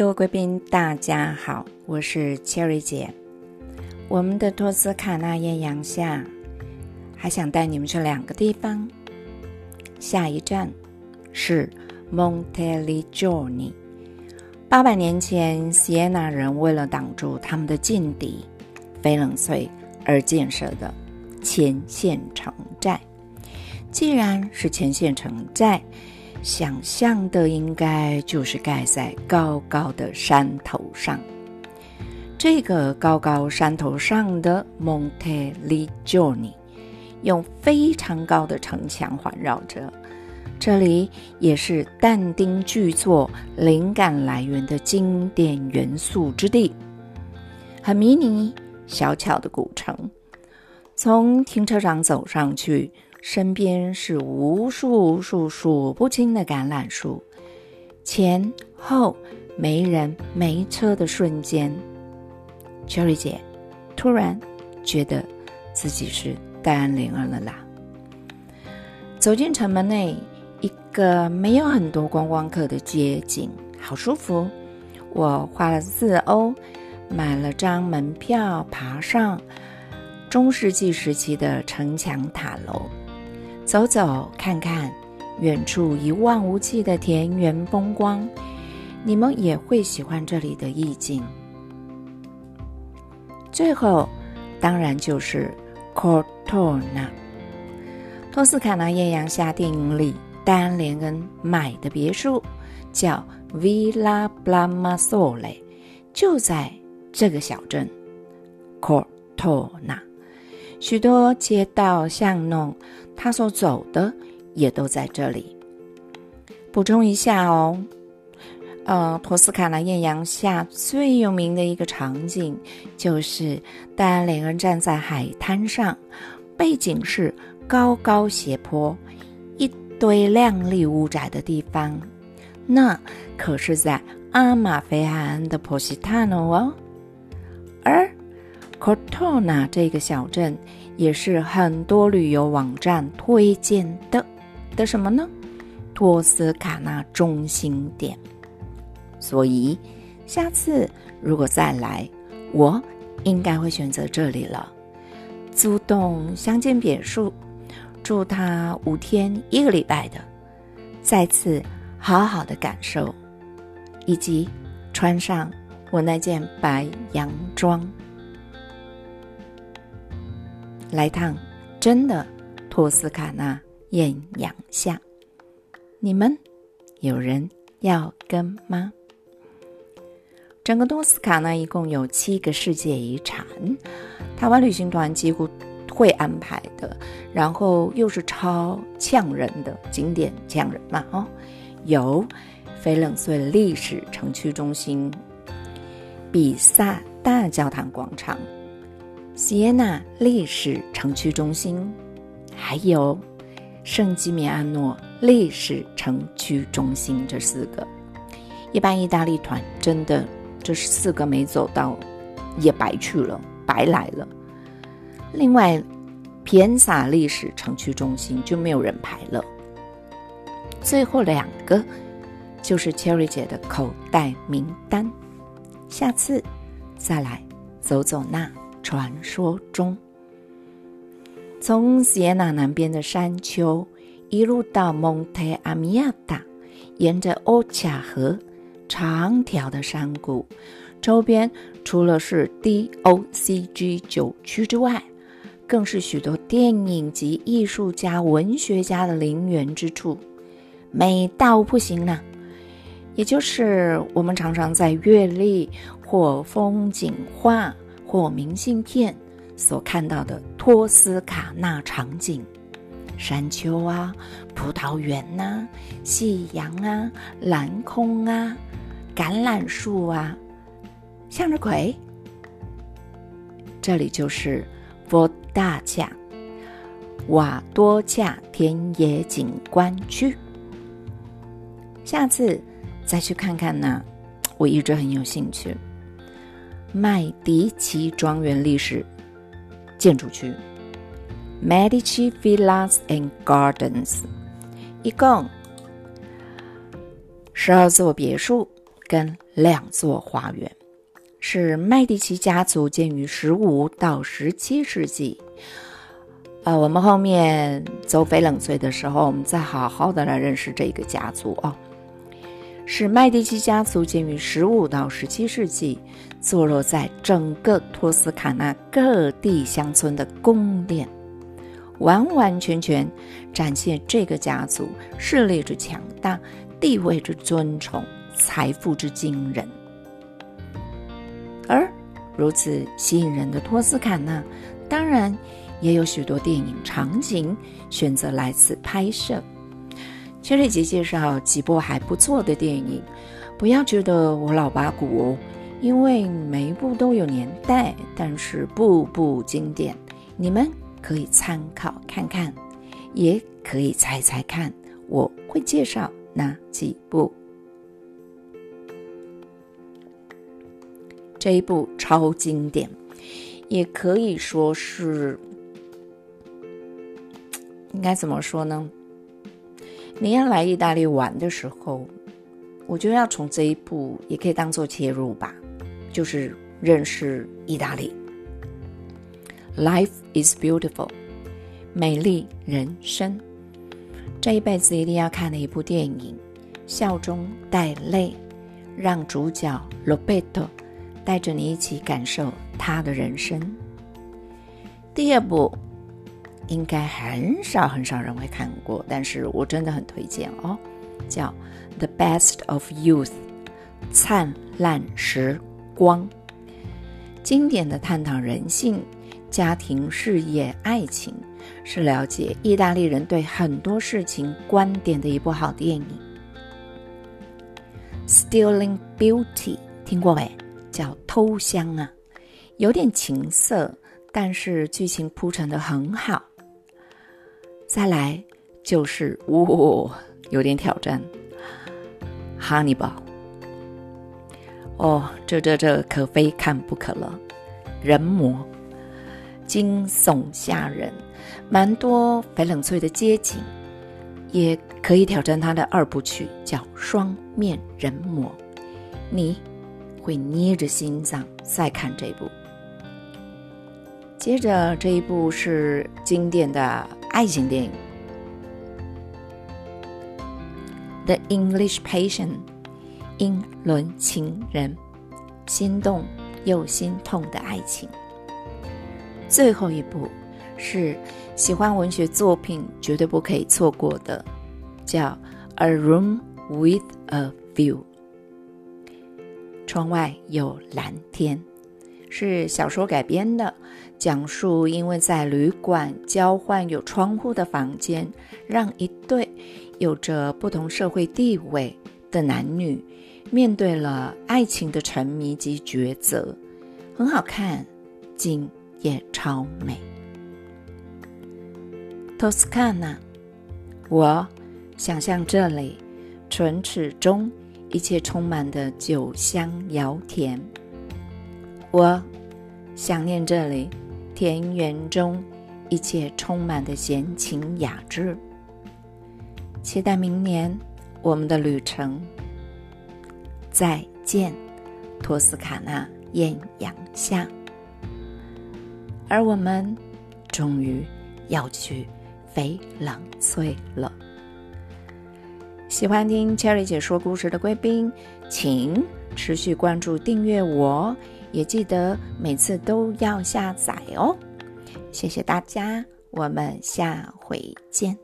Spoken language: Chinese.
各位贵宾，大家好，我是 Cherry 姐。我们的托斯卡纳艳阳下，还想带你们去两个地方。下一站是 Monteliggioni。八百年前，锡耶纳人为了挡住他们的劲敌翡冷翠而建设的前线城寨。既然是前线城寨，想象的应该就是盖在高高的山头上。这个高高山头上的 Monte Ligioni，用非常高的城墙环绕着。这里也是但丁巨作灵感来源的经典元素之地。很迷你、小巧的古城，从停车场走上去。身边是无数无数数不清的橄榄树，前后没人没车的瞬间，Cherry 姐突然觉得自己是戴安莲儿了啦。走进城门内，一个没有很多观光客的街景，好舒服。我花了四欧买了张门票，爬上中世纪时期的城墙塔楼。走走看看，远处一望无际的田园风光，你们也会喜欢这里的意境。最后，当然就是 Cortona，托斯卡纳艳阳下电影里丹·连恩买的别墅，叫 Villa Blamasole，就在这个小镇 Cortona。许多街道巷弄，他所走的也都在这里。补充一下哦，呃，托斯卡纳艳阳下最有名的一个场景，就是戴安·莲恩站在海滩上，背景是高高斜坡，一堆亮丽屋宅的地方。那可是在阿马菲海岸的波西塔诺哦，而。Cortona 这个小镇也是很多旅游网站推荐的的什么呢？托斯卡纳中心点。所以下次如果再来，我应该会选择这里了。租栋乡间别墅，住它五天一个礼拜的，再次好好的感受，以及穿上我那件白洋装。来趟真的托斯卡纳艳阳下，你们有人要跟吗？整个托斯卡纳一共有七个世界遗产，台湾旅行团几乎会安排的，然后又是超呛人的景点呛人嘛哦，有翡冷翠历史城区中心、比萨大教堂广场。锡耶纳历史城区中心，还有圣基米安诺历史城区中心，这四个，一般意大利团真的这四个没走到，也白去了，白来了。另外，皮恩萨历史城区中心就没有人排了。最后两个就是 Cherry 姐的口袋名单，下次再来走走那。传说中，从锡耶纳南边的山丘一路到蒙特阿米亚达，沿着欧恰河长条的山谷，周边除了是 DOCG 九区之外，更是许多电影及艺术家、文学家的陵园之处，美到不行了。也就是我们常常在阅历或风景画。或明信片所看到的托斯卡纳场景，山丘啊，葡萄园呐，夕阳啊，蓝空啊，橄榄树啊，向日葵。这里就是佛大恰瓦多恰田野景观区。下次再去看看呢，我一直很有兴趣。麦迪奇庄园历史建筑区 （Medici Villas and Gardens） 一共十二座别墅跟两座花园，是麦迪奇家族建于十五到十七世纪。呃，我们后面走翡冷翠的时候，我们再好好的来认识这个家族哦。是麦迪奇家族建于十五到十七世纪，坐落在整个托斯卡纳各地乡村的宫殿，完完全全展现这个家族势力之强大、地位之尊崇、财富之惊人。而如此吸引人的托斯卡纳，当然。也有许多电影场景选择来此拍摄。这里集介绍几部还不错的电影，不要觉得我老八股哦，因为每一部都有年代，但是步步经典，你们可以参考看看，也可以猜猜看我会介绍哪几部。这一部超经典，也可以说是。应该怎么说呢？你要来意大利玩的时候，我觉得要从这一步也可以当做切入吧，就是认识意大利。Life is beautiful，美丽人生，这一辈子一定要看的一部电影，笑中带泪，让主角 Roberto 带着你一起感受他的人生。第二部。应该很少很少人会看过，但是我真的很推荐哦，叫《The Best of Youth》，灿烂时光，经典的探讨人性、家庭、事业、爱情，是了解意大利人对很多事情观点的一部好电影。《Stealing Beauty》听过没？叫偷香啊，有点情色，但是剧情铺陈的很好。再来就是哇，有点挑战。Hannibal，哦，这这这可非看不可了。人魔，惊悚吓人，蛮多翡冷翠的街景，也可以挑战他的二部曲，叫《双面人魔》。你会捏着心脏再看这部。接着这一部是经典的。爱情电影《The English Patient》英伦情人，心动又心痛的爱情。最后一部是喜欢文学作品绝对不可以错过的，叫《A Room with a View》。窗外有蓝天，是小说改编的。讲述因为在旅馆交换有窗户的房间，让一对有着不同社会地位的男女面对了爱情的沉迷及抉择，很好看，景也超美。托斯卡纳，我想象这里唇齿中一切充满的酒香摇甜，我想念这里。田园中，一切充满的闲情雅致。期待明年我们的旅程。再见，托斯卡纳艳阳下。而我们终于要去翡冷翠了。喜欢听 Cherry 姐说故事的贵宾，请持续关注、订阅我。也记得每次都要下载哦，谢谢大家，我们下回见。